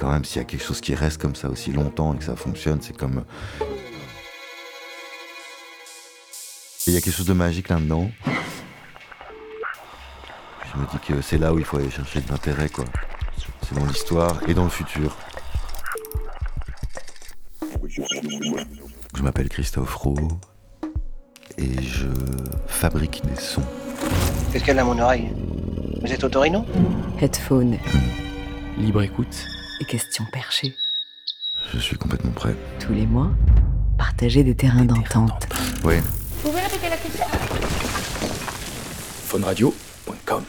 quand même, s'il y a quelque chose qui reste comme ça aussi longtemps et que ça fonctionne, c'est comme. Il y a quelque chose de magique là-dedans. Je me dis que c'est là où il faut aller chercher de l'intérêt, quoi. C'est dans l'histoire et dans le futur. Je m'appelle Christophe Rowe et je fabrique des sons. Qu'est-ce qu'elle a mon oreille Vous êtes au Torino? Headphone Libre écoute. Et questions perchées. Je suis complètement prêt. Tous les mois, partager des terrains d'entente. Oui, Vous pouvez répéter la question? Phoneradio.com.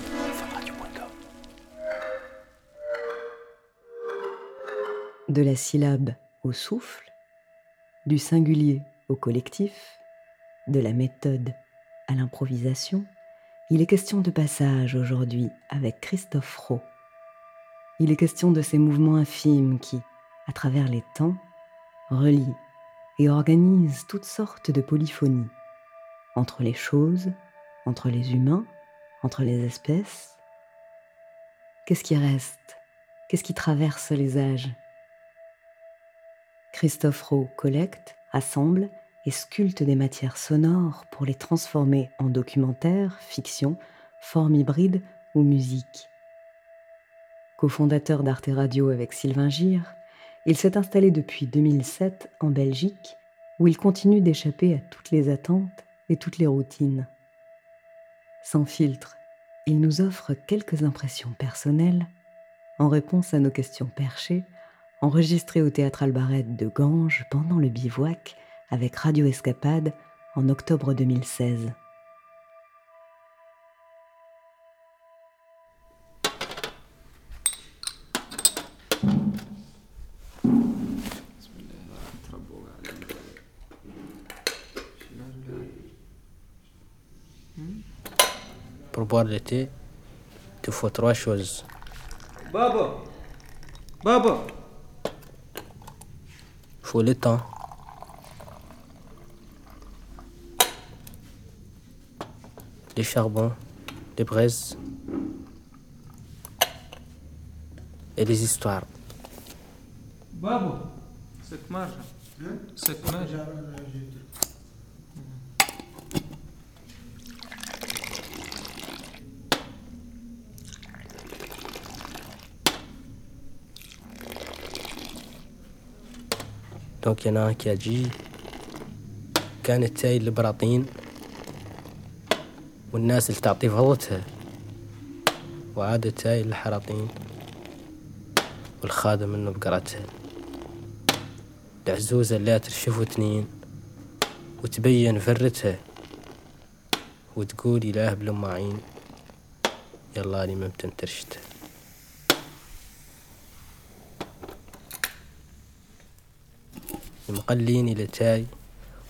De la syllabe au souffle, du singulier au collectif, de la méthode à l'improvisation, il est question de passage aujourd'hui avec Christophe Rowe. Il est question de ces mouvements infimes qui, à travers les temps, relient et organisent toutes sortes de polyphonies entre les choses, entre les humains, entre les espèces. Qu'est-ce qui reste? Qu'est-ce qui traverse les âges? Christophe Rowe collecte, assemble et sculpte des matières sonores pour les transformer en documentaire, fiction, forme hybride ou musique. Cofondateur d'Arte Radio avec Sylvain Gire, il s'est installé depuis 2007 en Belgique où il continue d'échapper à toutes les attentes et toutes les routines. Sans filtre, il nous offre quelques impressions personnelles en réponse à nos questions perchées enregistrées au théâtre Albaret de Ganges pendant le bivouac avec Radio Escapade en octobre 2016. Boire le thé, il faut trois choses. Baba Baba Il faut le temps, les charbons, les braises et les histoires. Baba Cette marche Cette marche حوكينا كاجي كان التاي البراطين والناس اللي تعطي فضتها وعاد التاي الحراطين والخادم منه بقرتها العزوزة اللي ترشف تنين وتبين فرتها. وتقول إله بلماعين يلا لي ممتن بتنترشتها مقليني لتاي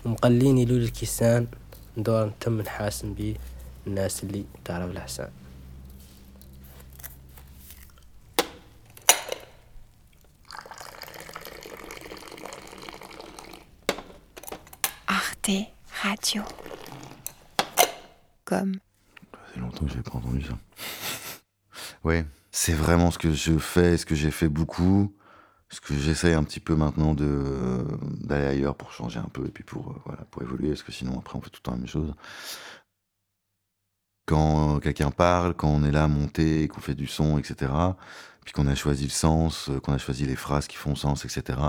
ومقليني لول الكيسان دور تم نحاسن بيه الناس اللي تعرف الحسان Arte Radio. Comme. ça fait longtemps que j'ai pas entendu ça. Ouais, c'est vraiment ce que je fais, ce que j'ai fait beaucoup, ce que j'essaye un petit peu maintenant de d'aller ailleurs pour changer un peu et puis pour euh, voilà pour évoluer parce que sinon après on fait tout le temps la même chose. Quand quelqu'un parle, quand on est là à monter, qu'on fait du son, etc. Puis qu'on a choisi le sens, euh, qu'on a choisi les phrases qui font sens, etc.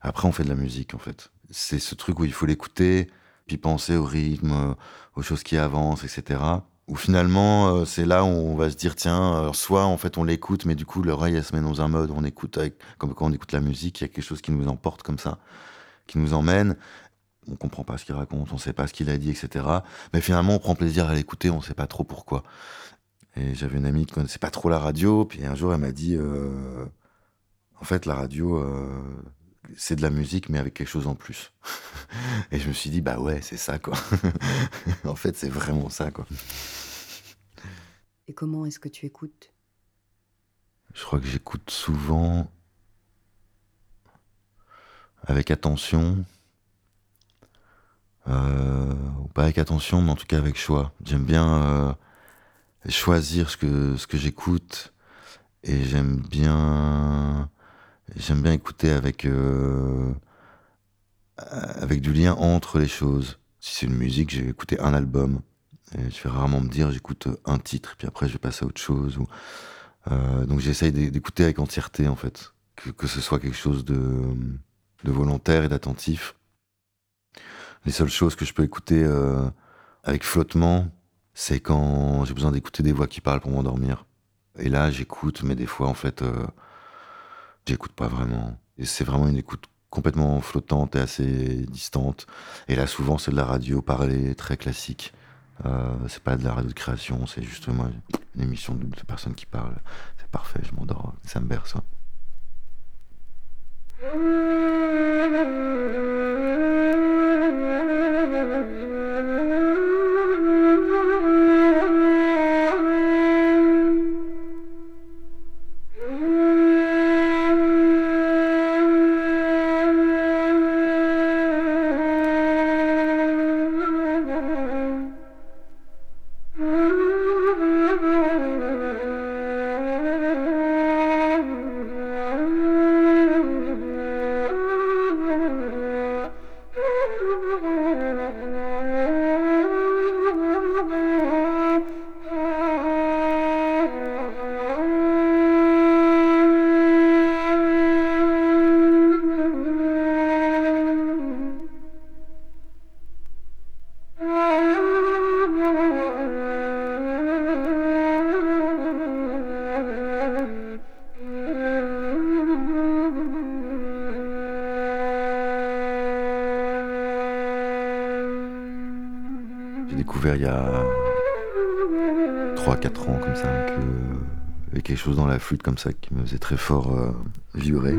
Après on fait de la musique en fait. C'est ce truc où il faut l'écouter, puis penser au rythme, euh, aux choses qui avancent, etc. Où finalement, euh, c'est là où on va se dire, tiens, euh, soit en fait on l'écoute, mais du coup l'oreille elle se met dans un mode on écoute, comme quand on écoute la musique, il y a quelque chose qui nous emporte comme ça, qui nous emmène. On comprend pas ce qu'il raconte, on sait pas ce qu'il a dit, etc. Mais finalement, on prend plaisir à l'écouter, on sait pas trop pourquoi. Et j'avais une amie qui connaissait pas trop la radio, puis un jour elle m'a dit, euh, en fait la radio, euh, c'est de la musique, mais avec quelque chose en plus. Et je me suis dit, bah ouais, c'est ça, quoi. en fait, c'est vraiment ça, quoi. Et comment est-ce que tu écoutes? Je crois que j'écoute souvent avec attention. Euh, ou pas avec attention, mais en tout cas avec choix. J'aime bien euh, choisir ce que, ce que j'écoute et j'aime bien J'aime bien écouter avec, euh, avec du lien entre les choses. Si c'est une musique, j'ai écouté un album. Je vais rarement me dire j'écoute un titre, puis après je vais passer à autre chose. Euh, donc j'essaye d'écouter avec entièreté en fait. Que, que, ce soit quelque chose de, volontaire et d'attentif. Les seules choses que je peux écouter euh, avec flottement, c'est quand j'ai besoin d'écouter des voix qui parlent pour m'endormir. Et là, j'écoute, mais des fois, en fait, euh, j'écoute pas vraiment. Et c'est vraiment une écoute complètement flottante et assez distante. Et là, souvent, c'est de la radio parlée, très classique. Euh, c'est pas de la radio de création, c'est justement une émission de, personnes qui parlent. C'est parfait, je m'endors, ça me berce. hein. Dans la flûte comme ça qui me faisait très fort euh, vibrer.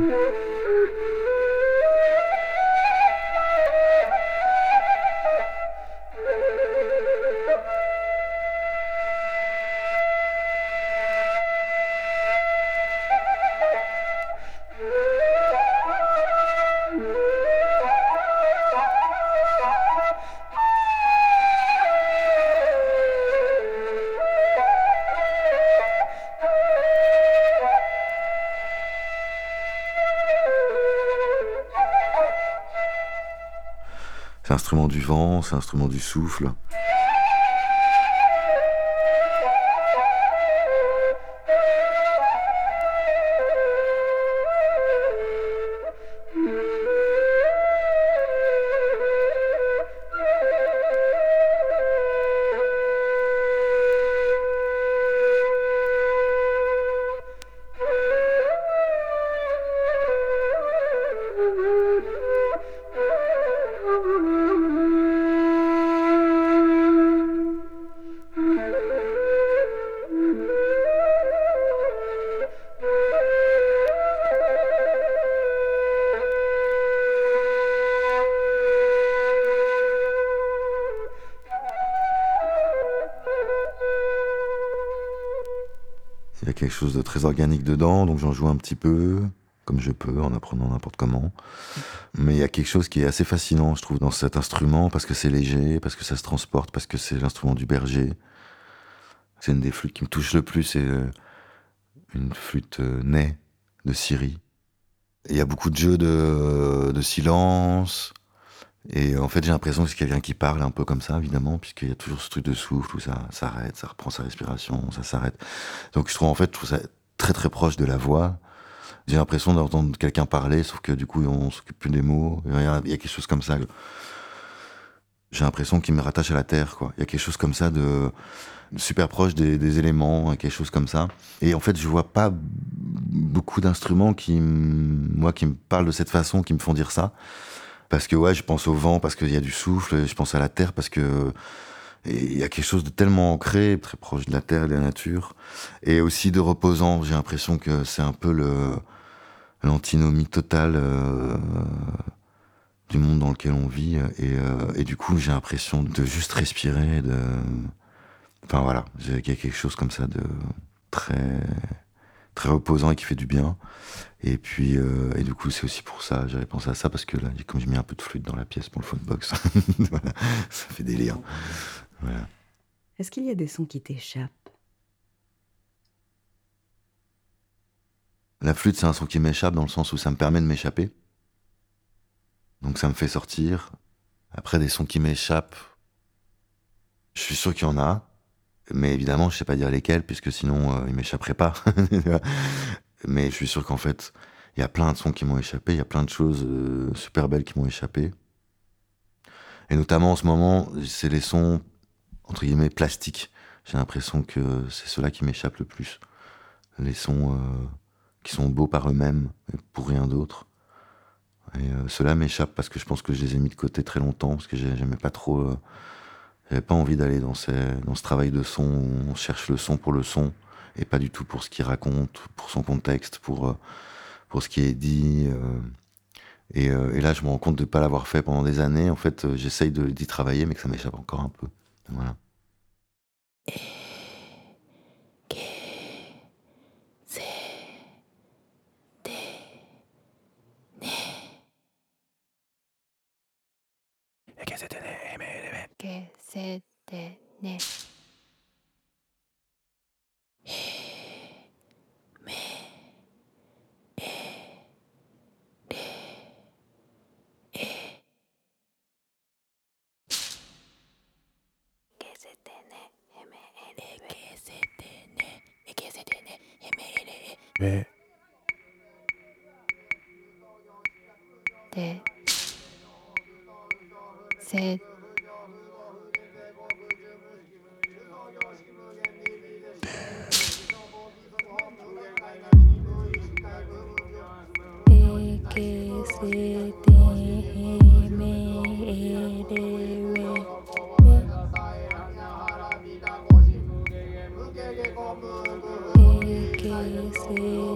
C'est l'instrument du vent, c'est l'instrument du souffle. Quelque chose de très organique dedans, donc j'en joue un petit peu, comme je peux, en apprenant n'importe comment. Mais il y a quelque chose qui est assez fascinant, je trouve, dans cet instrument, parce que c'est léger, parce que ça se transporte, parce que c'est l'instrument du berger. C'est une des flûtes qui me touche le plus, c'est euh, une flûte euh, née de Syrie. Il y a beaucoup de jeux de silence. Et en fait, j'ai l'impression que c'est quelqu'un qui parle un peu comme ça, évidemment, puisqu'il y a toujours ce truc de souffle où ça s'arrête, ça reprend sa respiration, ça s'arrête. Donc je trouve en fait, je trouve ça très très proche de la voix. J'ai l'impression d'entendre quelqu'un parler, sauf que du coup, on s'occupe plus des mots. Il y, a, quelque chose comme ça. J'ai l'impression qu'il me rattache à la terre, quoi. Il y a quelque chose comme ça de super proche des, des éléments, quelque chose comme ça. Et en fait, je vois pas beaucoup d'instruments qui, moi, qui me parlent de cette façon, qui me font dire ça. Parce que ouais, je pense au vent, parce qu'il y a du souffle, je pense à la terre, parce que il y a quelque chose de tellement ancré, très proche de la terre et de la nature, et aussi de reposant. J'ai l'impression que c'est un peu le l'antinomie totale euh, du monde dans lequel on vit, et, euh, et du coup, j'ai l'impression de juste respirer, de, enfin voilà, il y a quelque chose comme ça de très très reposant et qui fait du bien. Et puis, euh, et du coup, c'est aussi pour ça, j'avais pensé à ça, parce que là, comme j'ai mis un peu de flûte dans la pièce pour le phonebox, voilà, ça fait délire. Voilà. Est-ce qu'il y a des sons qui t'échappent? La flûte, c'est un son qui m'échappe dans le sens où ça me permet de m'échapper. Donc ça me fait sortir. Après, des sons qui m'échappent, je suis sûr qu'il y en a. Mais évidemment, je sais pas dire lesquels, puisque sinon, euh, ils m'échapperaient pas. mais je suis sûr qu'en fait, il y a plein de sons qui m'ont échappé, il y a plein de choses euh, super belles qui m'ont échappé. Et notamment en ce moment, c'est les sons, entre guillemets, plastiques. J'ai l'impression que c'est ceux-là qui m'échappent le plus. Les sons euh, qui sont beaux par eux-mêmes, pour rien d'autre. Et euh, ceux-là m'échappent parce que je pense que je les ai mis de côté très longtemps, parce que j'ai- j'aimais pas trop. J'avais pas envie d'aller dans, ces- dans ce travail de son où on cherche le son pour le son, et pas du tout pour ce qu'il raconte, pour son contexte, pour, euh, pour ce qui est dit. euh. Et, euh, et là, je me rends compte de ne pas l'avoir fait pendant des années. En fait, j'essaye d'y travailler, mais que ça m'échappe encore un peu. Voilà. que tiene. Que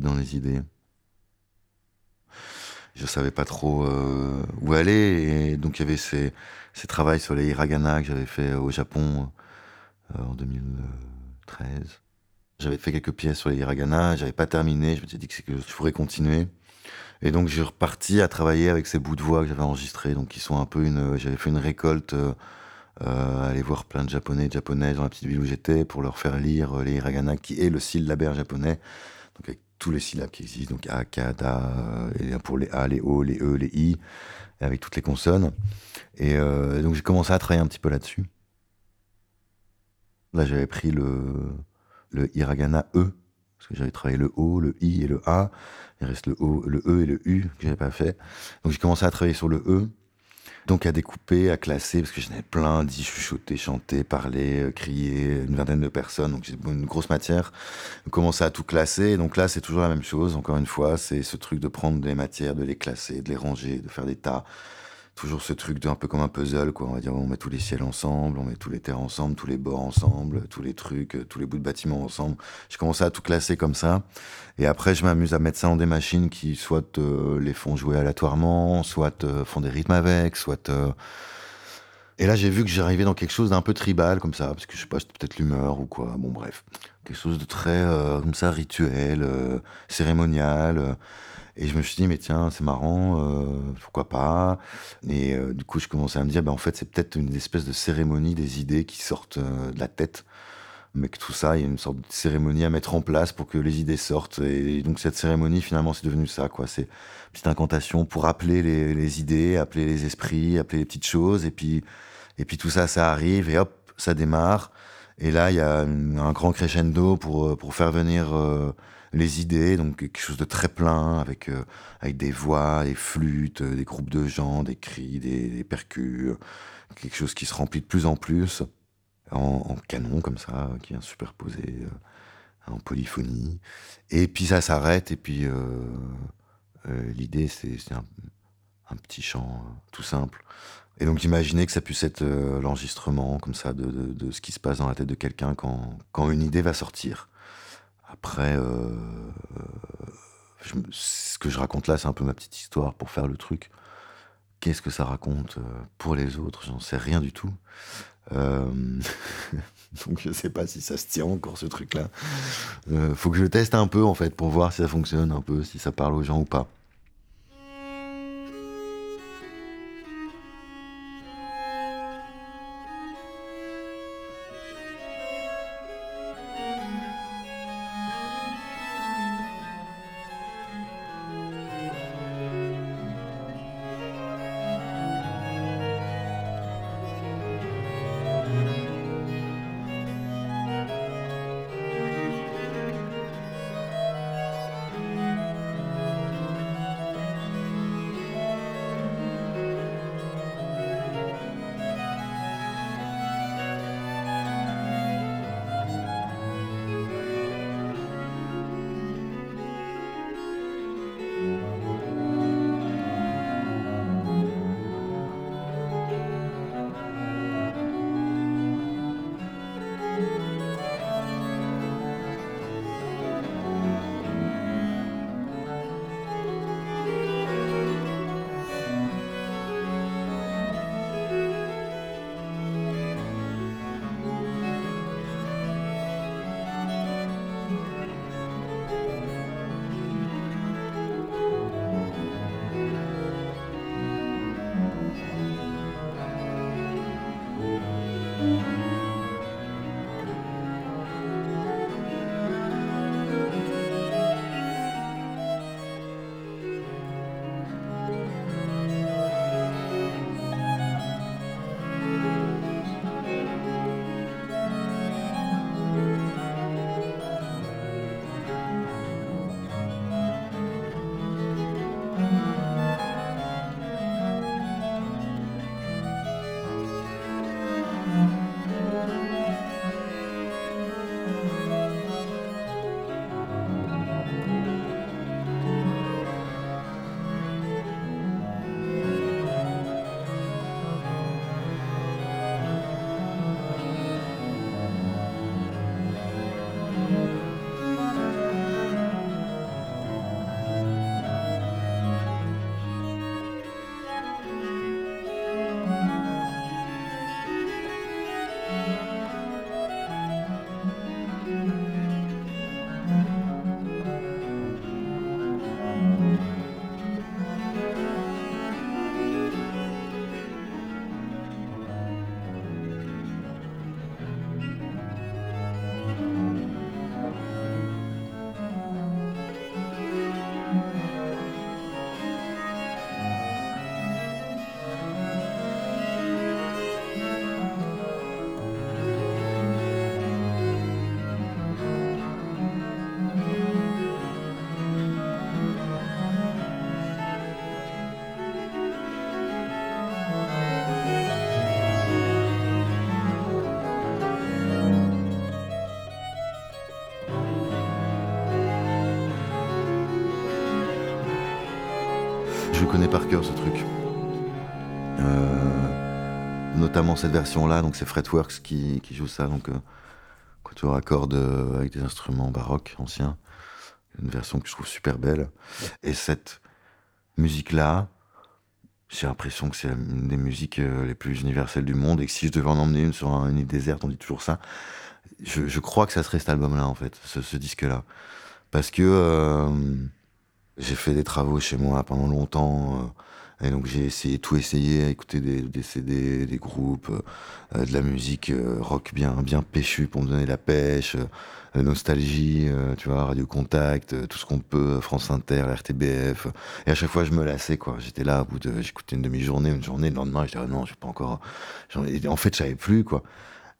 dans les idées. Je savais pas trop euh, où aller et donc il y avait ces, ces travaux sur les hiragana que j'avais fait au Japon euh, en 2013. J'avais fait quelques pièces sur les hiragana, j'avais pas terminé, je me suis dit que, je pourrais continuer. Et donc j'ai reparti à travailler avec ces bouts de voix que j'avais enregistrés, donc qui sont un peu une. J'avais fait une récolte, euh, aller voir plein de japonais et japonaises dans la petite ville où j'étais pour leur faire lire euh, les hiragana, qui est le syllabaire japonais, donc avec tous les syllabes qui existent, donc A, K, Da, et pour les A, les O, les E, les I, avec toutes les consonnes. Et euh, donc j'ai commencé à travailler un petit peu là-dessus. Là j'avais pris le, le hiragana E, parce que j'avais travaillé le O, le I et le A. Il reste le O, le E et le U que j'avais pas fait. Donc j'ai commencé à travailler sur le E. Donc à découper, à classer, parce que j'en avais plein, dit chuchoter, chanter, parler, euh, crier, une vingtaine de personnes, donc j'ai une grosse matière. J'ai commencé à tout classer, donc là c'est toujours la même chose, encore une fois, c'est ce truc de prendre des matières, de les classer, de les ranger, de faire des tas. Toujours ce truc de un peu comme un puzzle, quoi. On va dire, on met tous les ciels ensemble, on met tous les terres ensemble, tous les bords ensemble, tous les trucs, euh, tous les bouts de bâtiments ensemble. J'ai commencé à tout classer comme ça. Et après, je m'amuse à mettre ça dans des machines qui soit euh, les font jouer aléatoirement, soit euh, font des rythmes avec, soit. Et là, j'ai vu que j'arrivais dans quelque chose d'un peu tribal comme ça, parce que je sais pas, c'était peut-être l'humeur ou quoi. Bon, bref, quelque chose de très comme ça rituel, cérémonial. Et je me suis dit, mais tiens, c'est marrant, euh, pourquoi pas? Et euh, du coup, je commençais à me dire, bah, en fait, c'est peut-être une espèce de cérémonie des idées qui sortent euh, de la tête mais que tout ça, il y a une sorte de cérémonie à mettre en place pour que les idées sortent. Et donc cette cérémonie, finalement, c'est devenu ça, quoi. C'est une petite incantation pour appeler les, les idées, appeler les esprits, appeler les petites choses. Et puis, et puis tout ça, ça arrive et hop, ça démarre. Et là, il y a un grand crescendo pour, pour faire venir les idées, donc quelque chose de très plein, avec, euh, avec des voix, des flûtes, euh, des groupes de gens, des cris, des, des percus, quelque chose qui se remplit de plus en plus en, en canon comme ça, qui vient superposer euh, en polyphonie. Et puis ça s'arrête, et puis euh, l'idée c'est un, un petit chant tout simple. Et donc imaginez que ça puisse être l'enregistrement comme ça de, de- de ce qui se passe dans la tête de quelqu'un quand, quand une idée va sortir. Après, euh, me- ce que je raconte là, c'est un peu ma petite histoire pour faire le truc. Qu'est-ce que ça raconte euh, pour les autres? J'en sais rien du tout. Euh, Donc je sais pas si ça se tient encore ce truc-là. Euh, faut que je teste un peu en fait pour voir si ça fonctionne un peu, si ça parle aux gens ou pas. Je connais par cœur ce truc. Euh, notamment cette version-là, donc c'est Fretworks qui, qui joue ça, donc euh, quatuor à cordes euh, avec des instruments baroques anciens. Une version que je trouve super belle. Et cette musique-là, j'ai l'impression que c'est une des musiques euh, les plus universelles du monde et que si je devais en emmener une sur un- une île déserte, on dit toujours ça. Je, crois que ça serait cet album-là, en fait, ce, disque-là. Parce que j'ai fait des travaux chez moi pendant longtemps. euh, et donc j'ai essayé tout essayé, à écouter des, CD, des groupes, euh, de la musique euh, rock bien, bien péchue pour me donner la pêche, euh, nostalgie, tu vois, Radio Contact, tout ce qu'on peut, France Inter, la RTBF. Et à chaque fois, je me lassais, quoi. J'étais là, au bout de, j'écoutais une demi-journée, une journée, le lendemain, je disais, ah non, je vais pas encore. En fait, je savais plus, quoi.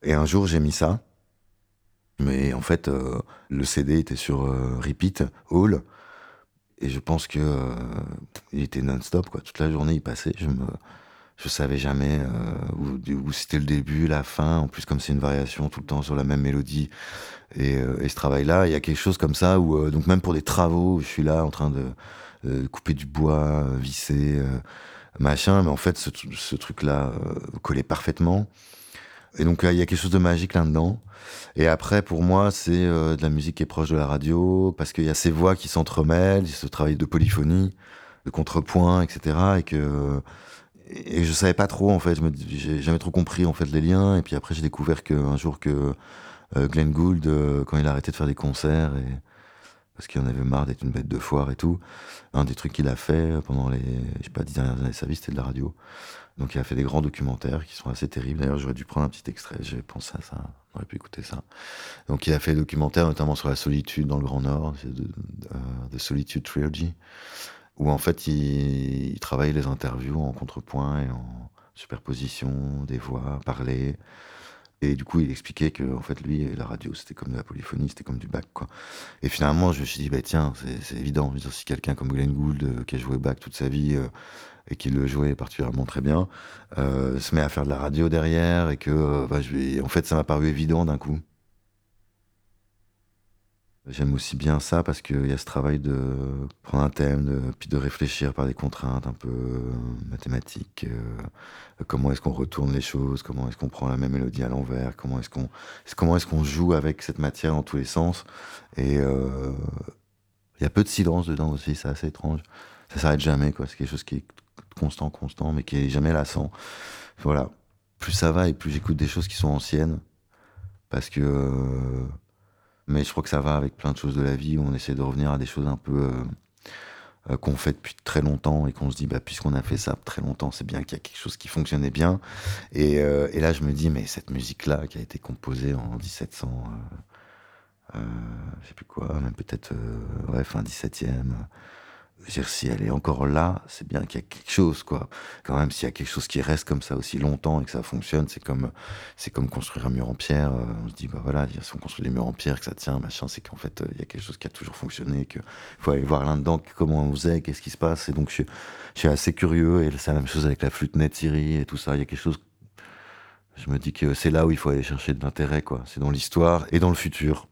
Et un jour, j'ai mis ça. Mais en fait, le CD était sur repeat, all. Et je pense que euh, il était non-stop, quoi. Toute la journée, il passait. Je me, je savais jamais euh, où, c'était le début, la fin. En plus, comme c'est une variation tout le temps sur la même mélodie. Et, euh, ce travail-là, il y a quelque chose comme ça où, donc même pour des travaux, je suis là en train de couper du bois, visser, machin. Mais en fait, ce, ce truc-là collait parfaitement. Et donc, il y a quelque chose de magique là-dedans. Et après, pour moi, c'est euh, de la musique qui est proche de la radio, parce qu'il y a ces voix qui s'entremêlent, ce travail de polyphonie, de contrepoint, etc. Et que et je savais pas trop en fait, je j'ai jamais trop compris en fait les liens. Et puis après, j'ai découvert qu'un jour que euh, Glenn Gould, euh, quand il a arrêté de faire des concerts, et, parce qu'il en avait marre d'être une bête de foire et tout, un des trucs qu'il a fait pendant les, je sais pas, dix dernières années de sa vie, c'était de la radio. Donc il a fait des grands documentaires qui sont assez terribles. D'ailleurs, j'aurais dû prendre un petit extrait, j'ai pensé à ça, on aurait pu écouter ça. Donc il a fait des documentaires notamment sur la solitude dans le Grand Nord, de, de Solitude Trilogy, où en fait il, il travaille les interviews en contrepoint et en superposition des voix parlées. Et du coup, il expliquait que en fait, lui, la radio, c'était comme de la polyphonie, c'était comme du bac, quoi. Et finalement, je me suis dit, bah tiens, c'est évident. Si quelqu'un comme Glenn Gould, euh, qui a joué bac toute sa vie euh, et qui le jouait particulièrement très bien, euh, se met à faire de la radio derrière et que, bah, je en fait, ça m'a paru évident d'un coup. J'aime aussi bien ça parce qu'il y a ce travail de prendre un thème, de, puis de réfléchir par des contraintes un peu euh, mathématiques. euh, comment est-ce qu'on retourne les choses Comment est-ce qu'on prend la même mélodie à l'envers Comment est-ce qu'on comment est-ce qu'on joue avec cette matière dans tous les sens Et euh, il y a peu de silence dedans aussi, c'est assez étrange. Ça s'arrête jamais, quoi. C'est quelque chose qui est constant, constant, mais qui est jamais lassant. Voilà. Plus ça va et plus j'écoute des choses qui sont anciennes, parce que euh, mais je crois que ça va avec plein de choses de la vie où on essaie de revenir à des choses un peu euh, euh, qu'on fait depuis très longtemps et qu'on se dit, bah, puisqu'on a fait ça très longtemps, c'est bien qu'il y a quelque chose qui fonctionnait bien. Et, euh, et là, je me dis, mais cette musique-là qui a été composée en 1700, euh, je sais plus quoi, même peut-être ouais, fin 17e. Dire, si elle est encore là, c'est bien qu'il y a quelque chose, quoi. Quand même, s'il y a quelque chose qui reste comme ça aussi longtemps et que ça fonctionne, c'est comme, c'est comme construire un mur en pierre. Euh, On se dit, bah voilà, si on construit des murs en pierre, que ça tient, machin, c'est qu'en fait, euh, il y a quelque chose qui a toujours fonctionné, qu'il faut aller voir là-dedans comment on faisait, qu'est-ce qui se passe. Et donc, je, suis- assez curieux, et c'est la même chose avec la flûte Netziri et tout ça. Il y a quelque chose. Je me dis que c'est là où il faut aller chercher de l'intérêt, quoi. C'est dans l'histoire et dans le futur.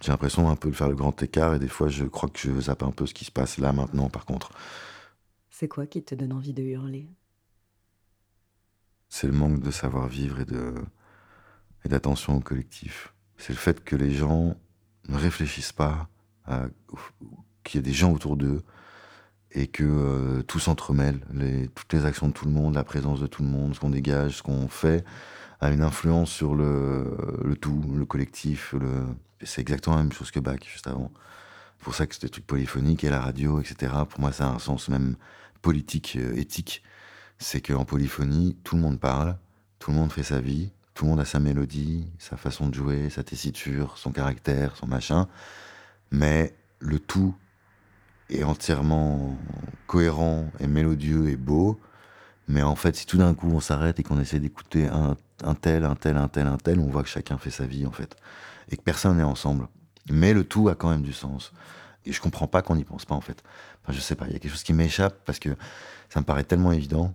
J'ai l'impression un peu de faire le grand écart, et des fois, je crois que je zappe un peu ce qui se passe là, maintenant, par contre. C'est quoi qui te donne envie de hurler? C'est le manque de savoir-vivre et de et d'attention au collectif. C'est le fait que les gens ne réfléchissent pas à qu'il y a des gens autour d'eux et que euh, tout s'entremêle, les, toutes les actions de tout le monde, la présence de tout le monde, ce qu'on dégage, ce qu'on fait, a une influence sur le, tout, le collectif. Le... C'est exactement la même chose que Bach, juste avant. C'est pour ça que c'est des trucs polyphoniques et la radio, etc. Pour moi, ça a un sens même politique, euh, éthique. C'est qu'en polyphonie, tout le monde parle, tout le monde fait sa vie, tout le monde a sa mélodie, sa façon de jouer, sa tessiture, son caractère, son machin. Mais le tout est entièrement cohérent et mélodieux et beau. Mais en fait, si tout d'un coup on s'arrête et qu'on essaie d'écouter un, tel, un tel, un tel, un tel, on voit que chacun fait sa vie en fait. Et que personne n'est ensemble. Mais le tout a quand même du sens. Et je comprends pas qu'on n'y pense pas en fait. Enfin, je sais pas, il y a quelque chose qui m'échappe parce que ça me paraît tellement évident.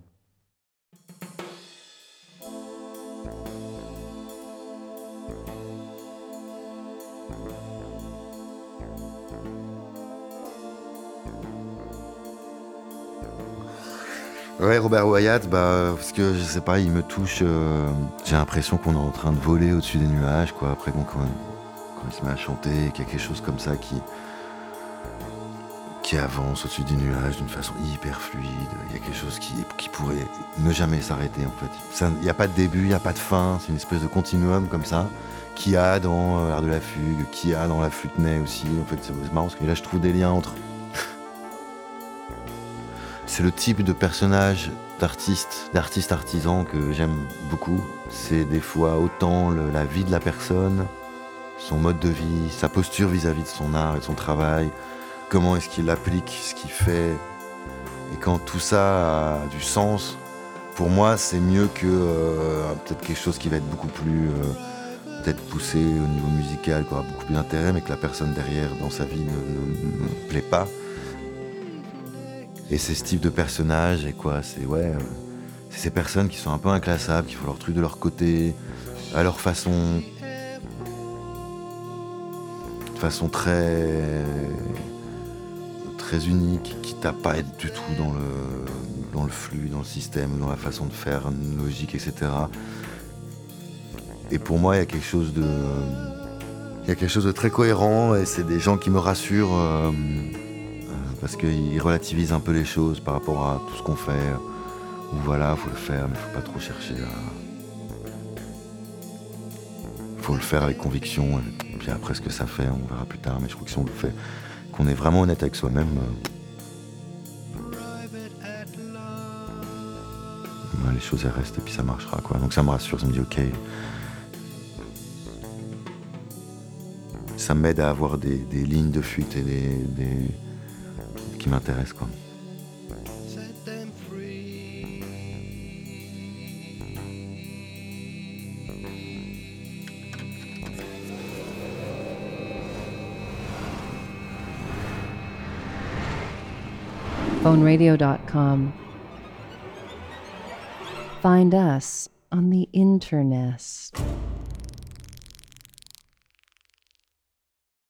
Ouais, Robert Wyatt, bah, parce que je sais pas, il me touche. euh, J'ai l'impression qu'on est en train de voler au-dessus des nuages, quoi. Après, bon, quand, quand il se met à chanter, qu'il y a quelque chose comme ça qui. qui avance au-dessus des nuages d'une façon hyper fluide. Il y a quelque chose qui, qui pourrait ne jamais s'arrêter, en fait. Il n'y a pas de début, il n'y a pas de fin. C'est une espèce de continuum comme ça. Qui a dans euh, l'art de la fugue, qui a dans la flûte aussi. En fait, c'est marrant parce que là, je trouve des liens entre c'est le type de personnage d'artiste, d'artiste artisan que j'aime beaucoup. C'est des fois autant la vie de la personne, son mode de vie, sa posture vis-à-vis de son art et de son travail, comment est-ce qu'il applique ce qu'il fait. Et quand tout ça a du sens, pour moi, c'est mieux que euh, peut-être quelque chose qui va être beaucoup plus euh, peut-être poussé au niveau musical, qui aura beaucoup plus d'intérêt, mais que la personne derrière dans sa vie ne, ne- plaît pas. Et c'est ce type de personnage, et quoi, c'est ouais, euh, c'est ces personnes qui sont un peu inclassables, qui font leur truc de leur côté, à leur façon, de façon très, très unique, qui t'a pas à être du tout dans le, dans le flux, dans le système, dans la façon de faire, une logique, etc. Et pour moi, il y a quelque chose de, il y a quelque chose de très cohérent, et c'est des gens qui me rassurent. euh, parce qu'ils relativisent un peu les choses par rapport à tout ce qu'on fait. Ou voilà, faut le faire, mais faut pas trop chercher à. Faut le faire avec conviction, et puis après ce que ça fait, on verra plus tard. Mais je trouve que si on le fait, qu'on est vraiment honnête avec soi-même, euh, les choses elles restent et puis ça marchera quoi. Donc ça me rassure, ça me dit ok. Ça m'aide à avoir des, lignes de fuite et des- qui m'intéressent quoi. phoneradio.com. Find us on the internet.